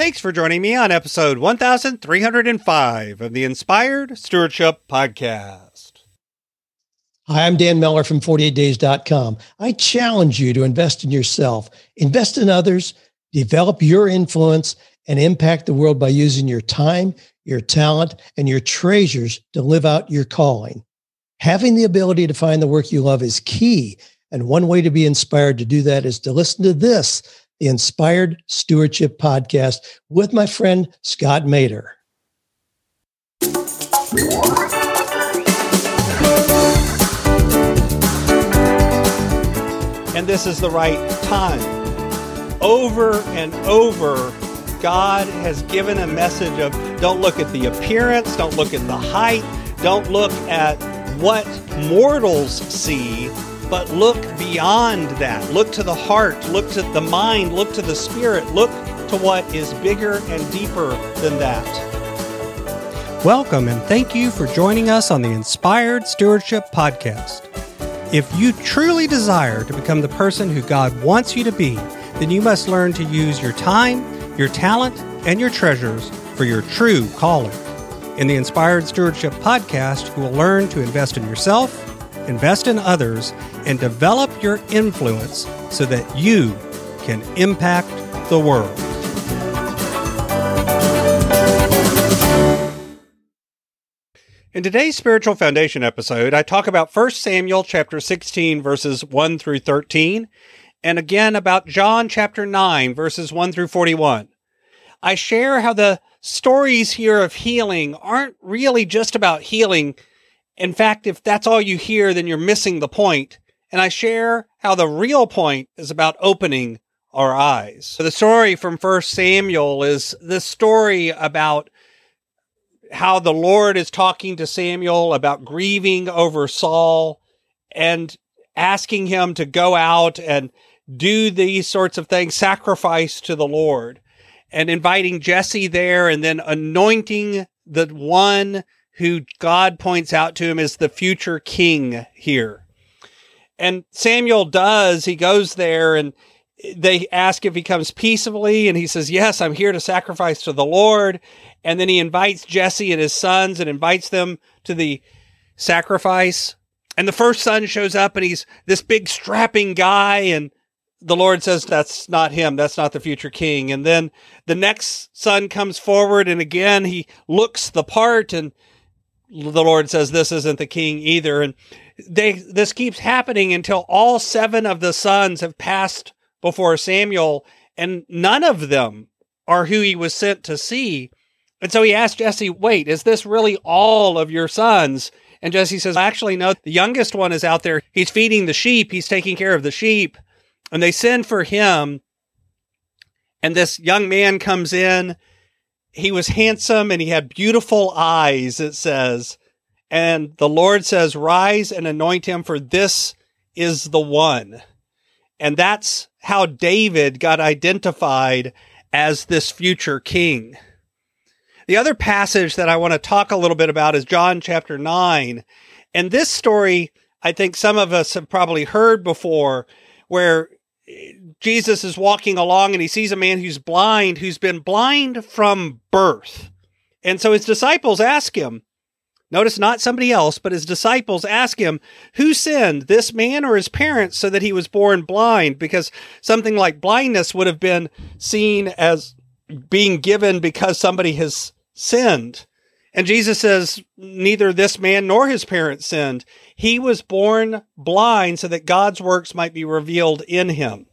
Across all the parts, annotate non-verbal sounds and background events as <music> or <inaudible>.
Thanks for joining me on episode 1305 of the Inspired Stewardship Podcast. Hi, I'm Dan Miller from 48days.com. I challenge you to invest in yourself, invest in others, develop your influence, and impact the world by using your time, your talent, and your treasures to live out your calling. Having the ability to find the work you love is key. And one way to be inspired to do that is to listen to this the Inspired Stewardship Podcast with my friend Scott Maderer. And this is the right time. Over and over, God has given a message of don't look at the appearance, don't look at the height, don't look at what mortals see, but look beyond that. Look to the heart, look to the mind, look to the spirit, look to what is bigger and deeper than that. Welcome and thank you for joining us on the Inspired Stewardship Podcast. If you truly desire to become the person who God wants you to be, then you must learn to use your time, your talent, and your treasures for your true calling. In the Inspired Stewardship Podcast, you will learn to invest in yourself invest in others, and develop your influence so that you can impact the world. In today's spiritual foundation episode, I talk about 1 Samuel chapter 16 verses 1 through 13 and again about John chapter 9 verses 1 through 41. I share how the stories here of healing aren't really just about healing in fact, if that's all you hear, then you're missing the point. And I share how the real point is about opening our eyes. So the story from First Samuel is the story about how the Lord is talking to Samuel about grieving over Saul and asking him to go out and do these sorts of things, sacrifice to the Lord, and inviting Jesse there and then anointing the one who God points out to him as the future king here. And Samuel does, he goes there and they ask if he comes peaceably and he says, "Yes, I'm here to sacrifice to the Lord." And then he invites Jesse and his sons and invites them to the sacrifice. And the first son shows up and he's this big strapping guy and the Lord says that's not him. That's not the future king. And then the next son comes forward and again he looks the part and the Lord says this isn't the king either. And they, this keeps happening until all seven of the sons have passed before Samuel and none of them are who he was sent to see. And so he asked Jesse, wait, is this really all of your sons? And Jesse says, actually, no, the youngest one is out there. He's feeding the sheep. He's taking care of the sheep. And they send for him. And this young man comes in he was handsome and he had beautiful eyes, it says. And the Lord says, Rise and anoint him, for this is the one. And that's how David got identified as this future king. The other passage that I want to talk a little bit about is John chapter 9. And this story, I think some of us have probably heard before, where Jesus is walking along and he sees a man who's blind, who's been blind from birth. And so his disciples ask him, notice not somebody else, but his disciples ask him, who sinned, this man or his parents, so that he was born blind? Because something like blindness would have been seen as being given because somebody has sinned. And Jesus says, neither this man nor his parents sinned. He was born blind so that God's works might be revealed in him.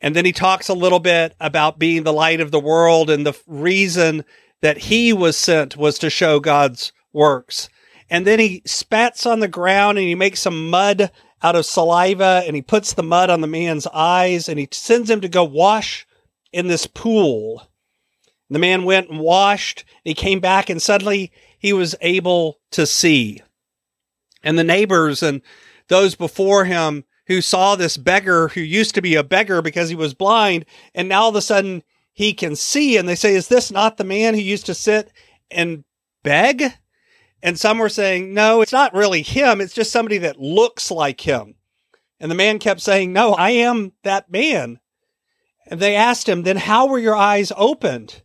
And then he talks a little bit about being the light of the world and the reason that he was sent was to show God's works. And then he spats on the ground and he makes some mud out of saliva and he puts the mud on the man's eyes and he sends him to go wash in this pool. The man went and washed. He came back and suddenly he was able to see. And the neighbors and those before him who saw this beggar who used to be a beggar because he was blind, and now all of a sudden he can see. And they say, Is this not the man who used to sit and beg? And some were saying, No, it's not really him. It's just somebody that looks like him. And the man kept saying, No, I am that man. And they asked him, Then how were your eyes opened?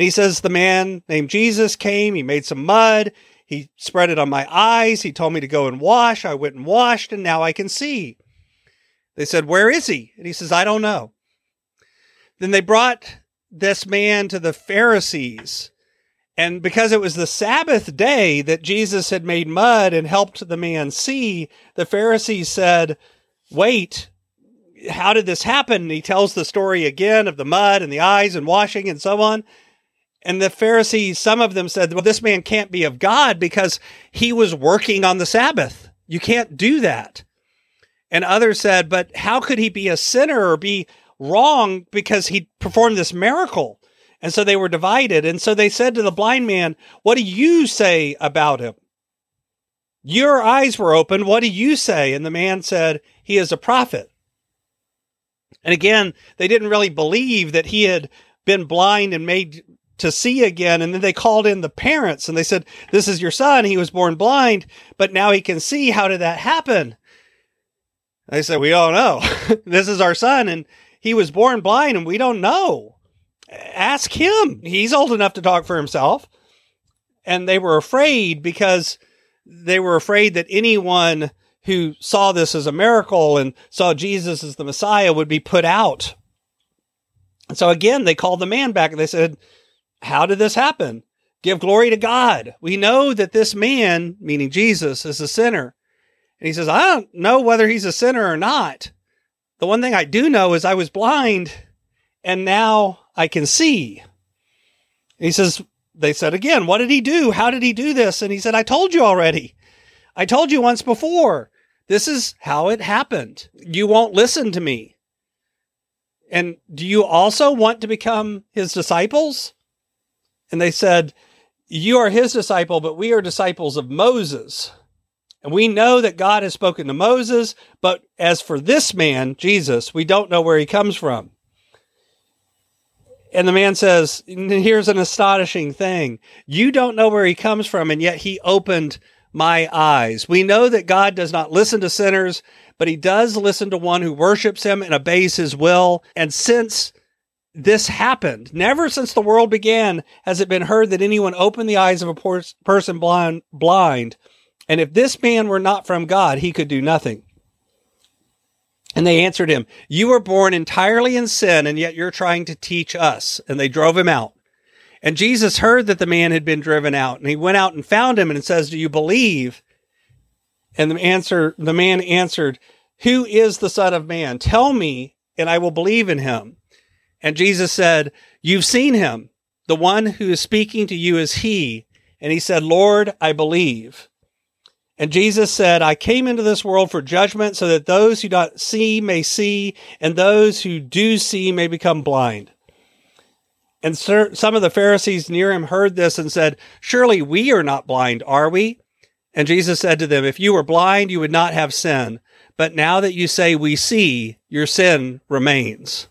And he says, The man named Jesus came, he made some mud, he spread it on my eyes, he told me to go and wash. I went and washed, and now I can see. They said, Where is he? And he says, I don't know. Then they brought this man to the Pharisees. And because it was the Sabbath day that Jesus had made mud and helped the man see, the Pharisees said, Wait, how did this happen? And he tells the story again of the mud and the eyes and washing and so on. And the Pharisees, some of them said, Well, this man can't be of God because he was working on the Sabbath. You can't do that. And others said, But how could he be a sinner or be wrong because he performed this miracle? And so they were divided. And so they said to the blind man, What do you say about him? Your eyes were open. What do you say? And the man said, He is a prophet. And again, they didn't really believe that he had been blind and made to see again. And then they called in the parents and they said, This is your son. He was born blind, but now he can see. How did that happen? They said, We don't know. <laughs> this is our son, and he was born blind, and we don't know. Ask him. He's old enough to talk for himself. And they were afraid because they were afraid that anyone who saw this as a miracle and saw Jesus as the Messiah would be put out. And so again, they called the man back and they said, How did this happen? Give glory to God. We know that this man, meaning Jesus, is a sinner. And he says, I don't know whether he's a sinner or not. The one thing I do know is I was blind and now I can see. And he says, They said again, What did he do? How did he do this? And he said, I told you already. I told you once before. This is how it happened. You won't listen to me. And do you also want to become his disciples? And they said, You are his disciple, but we are disciples of Moses. And we know that God has spoken to Moses, but as for this man, Jesus, we don't know where he comes from. And the man says, Here's an astonishing thing. You don't know where he comes from, and yet he opened my eyes. We know that God does not listen to sinners, but he does listen to one who worships him and obeys his will. And since this happened, never since the world began has it been heard that anyone opened the eyes of a person blind, blind. And if this man were not from God, he could do nothing. And they answered him, You were born entirely in sin, and yet you're trying to teach us. And they drove him out. And Jesus heard that the man had been driven out, and he went out and found him and says, Do you believe? And the answer, the man answered, Who is the Son of Man? Tell me, and I will believe in him. And Jesus said, You've seen him. The one who is speaking to you is he. And he said, Lord, I believe. And Jesus said, I came into this world for judgment so that those who don't see may see, and those who do see may become blind. And some of the Pharisees near him heard this and said, Surely we are not blind, are we? And Jesus said to them, If you were blind, you would not have sin. But now that you say we see, your sin remains.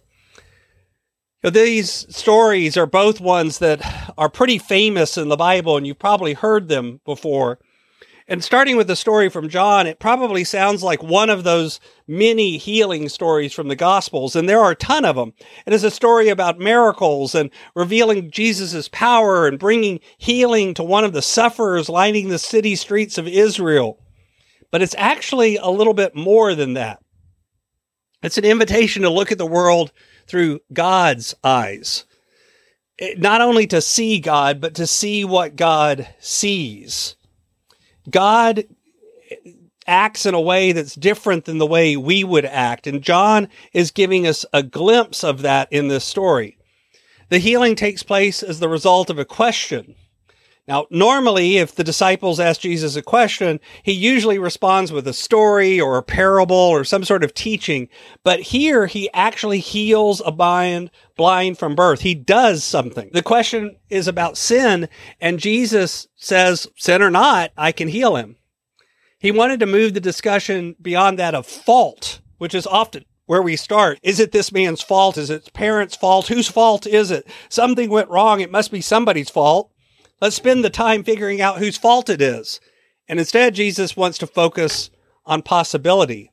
These stories are both ones that are pretty famous in the Bible, and you've probably heard them before. And starting with the story from John, it probably sounds like one of those many healing stories from the Gospels, and there are a ton of them. It is a story about miracles and revealing Jesus' power and bringing healing to one of the sufferers lining the city streets of Israel. But it's actually a little bit more than that. It's an invitation to look at the world through God's eyes. not only to see God, but to see what God sees. God acts in a way that's different than the way we would act. And John is giving us a glimpse of that in this story. The healing takes place as the result of a question. Now, normally, if the disciples ask Jesus a question, he usually responds with a story or a parable or some sort of teaching. But here, he actually heals a blind, blind from birth. He does something. The question is about sin, and Jesus says, sin or not, I can heal him. He wanted to move the discussion beyond that of fault, which is often where we start. Is it this man's fault? Is it his parents' fault? Whose fault is it? Something went wrong. It must be somebody's fault. Let's spend the time figuring out whose fault it is. And instead, Jesus wants to focus on possibility.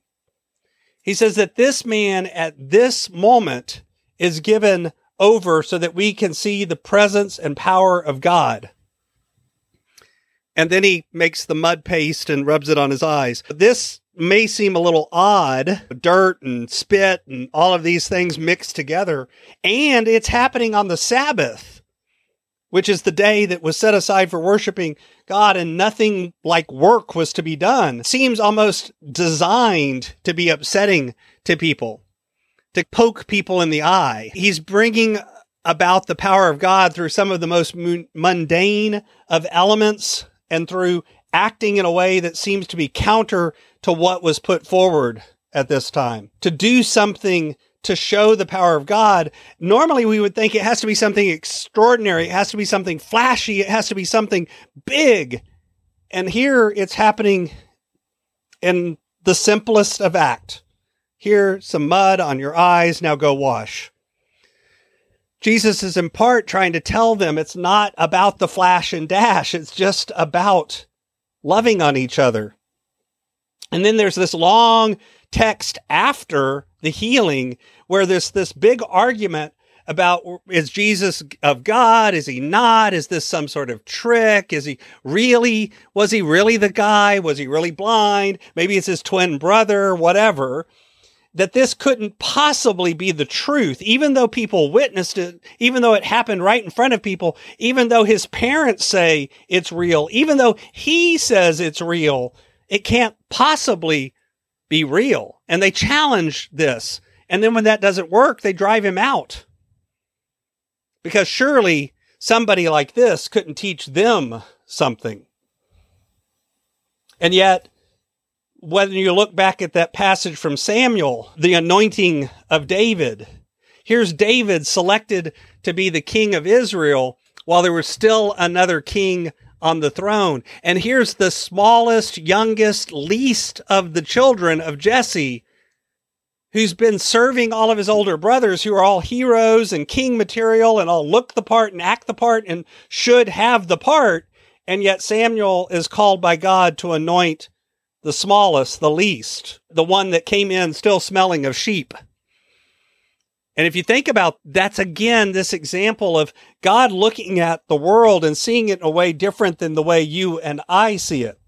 He says that this man at this moment is given over so that we can see the presence and power of God. And then he makes the mud paste and rubs it on his eyes. This may seem a little odd dirt and spit and all of these things mixed together. And it's happening on the Sabbath, which is the day that was set aside for worshiping God, and nothing like work was to be done. seems almost designed to be upsetting to people, to poke people in the eye. He's bringing about the power of God through some of the most mundane of elements and through acting in a way that seems to be counter to what was put forward at this time. To do something to show the power of God, normally we would think it has to be something extraordinary, it has to be something flashy, it has to be something big. And here it's happening in the simplest of act. Here, some mud on your eyes, now go wash. Jesus is in part trying to tell them it's not about the flash and dash, it's just about loving on each other. And then there's this long text after the healing where there's this big argument about is Jesus of God? Is he not? Is this some sort of trick? Is he really, was he really the guy? Was he really blind? Maybe it's his twin brother, whatever that this couldn't possibly be the truth, even though people witnessed it, even though it happened right in front of people, even though his parents say it's real, even though he says it's real, it can't possibly be real. And they challenge this. And then when that doesn't work, they drive him out. Because surely somebody like this couldn't teach them something. And yet, when you look back at that passage from Samuel, the anointing of David, here's David selected to be the king of Israel while there was still another king on the throne. And here's the smallest, youngest, least of the children of Jesse who's been serving all of his older brothers who are all heroes and king material and all look the part and act the part and should have the part. And yet Samuel is called by God to anoint the smallest, the least, the one that came in still smelling of sheep. And if you think about that's again this example of God looking at the world and seeing it in a way different than the way you and I see it.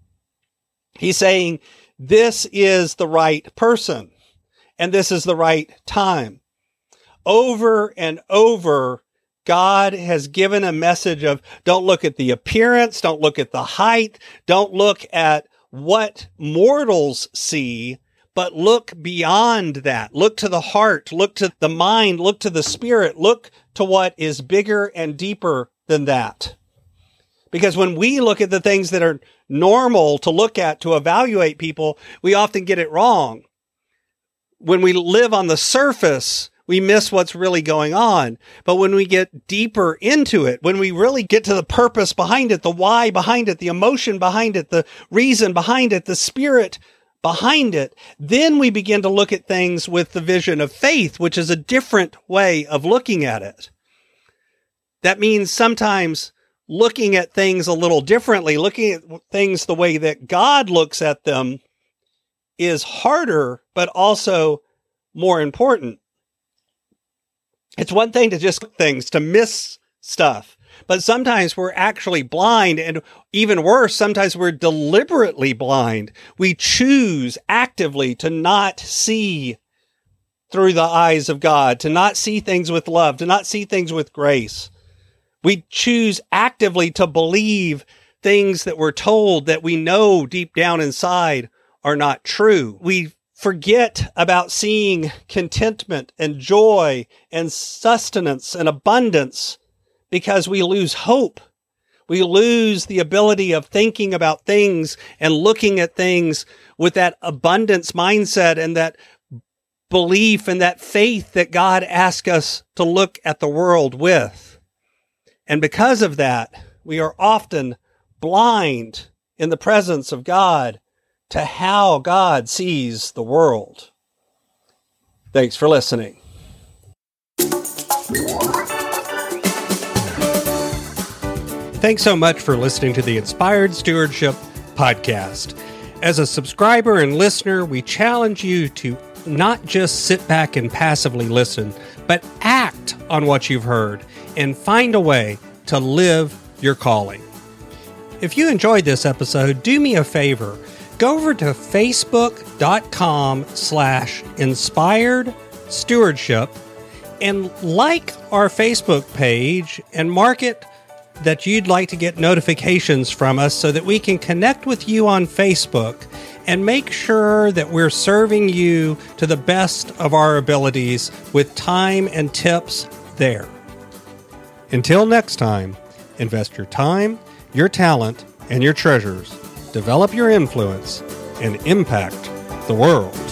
He's saying this is the right person and this is the right time. Over and over, God has given a message of don't look at the appearance, don't look at the height, don't look at what mortals see, but look beyond that. Look to the heart, look to the mind, look to the spirit, look to what is bigger and deeper than that. Because when we look at the things that are normal to look at to evaluate people, we often get it wrong. When we live on the surface, we miss what's really going on. But when we get deeper into it, when we really get to the purpose behind it, the why behind it, the emotion behind it, the reason behind it, the spirit behind it, then we begin to look at things with the vision of faith, which is a different way of looking at it. That means sometimes looking at things a little differently, looking at things the way that God looks at them is harder, but also more important. It's one thing to just things, to miss stuff. But sometimes we're actually blind and even worse, sometimes we're deliberately blind. We choose actively to not see through the eyes of God, to not see things with love, to not see things with grace. We choose actively to believe things that we're told that we know deep down inside are not true. We forget about seeing contentment and joy and sustenance and abundance because we lose hope. We lose the ability of thinking about things and looking at things with that abundance mindset and that belief and that faith that God asks us to look at the world with. And because of that, we are often blind in the presence of God to how God sees the world. Thanks for listening. Thanks so much for listening to the Inspired Stewardship Podcast. As a subscriber and listener, we challenge you to not just sit back and passively listen, but act on what you've heard and find a way to live your calling. If you enjoyed this episode, do me a favor. Go over to facebook.com slash inspired stewardship and like our Facebook page and mark it that you'd like to get notifications from us so that we can connect with you on Facebook and make sure that we're serving you to the best of our abilities with time and tips there. Until next time, invest your time, your talent, and your treasures, develop your influence, and impact the world.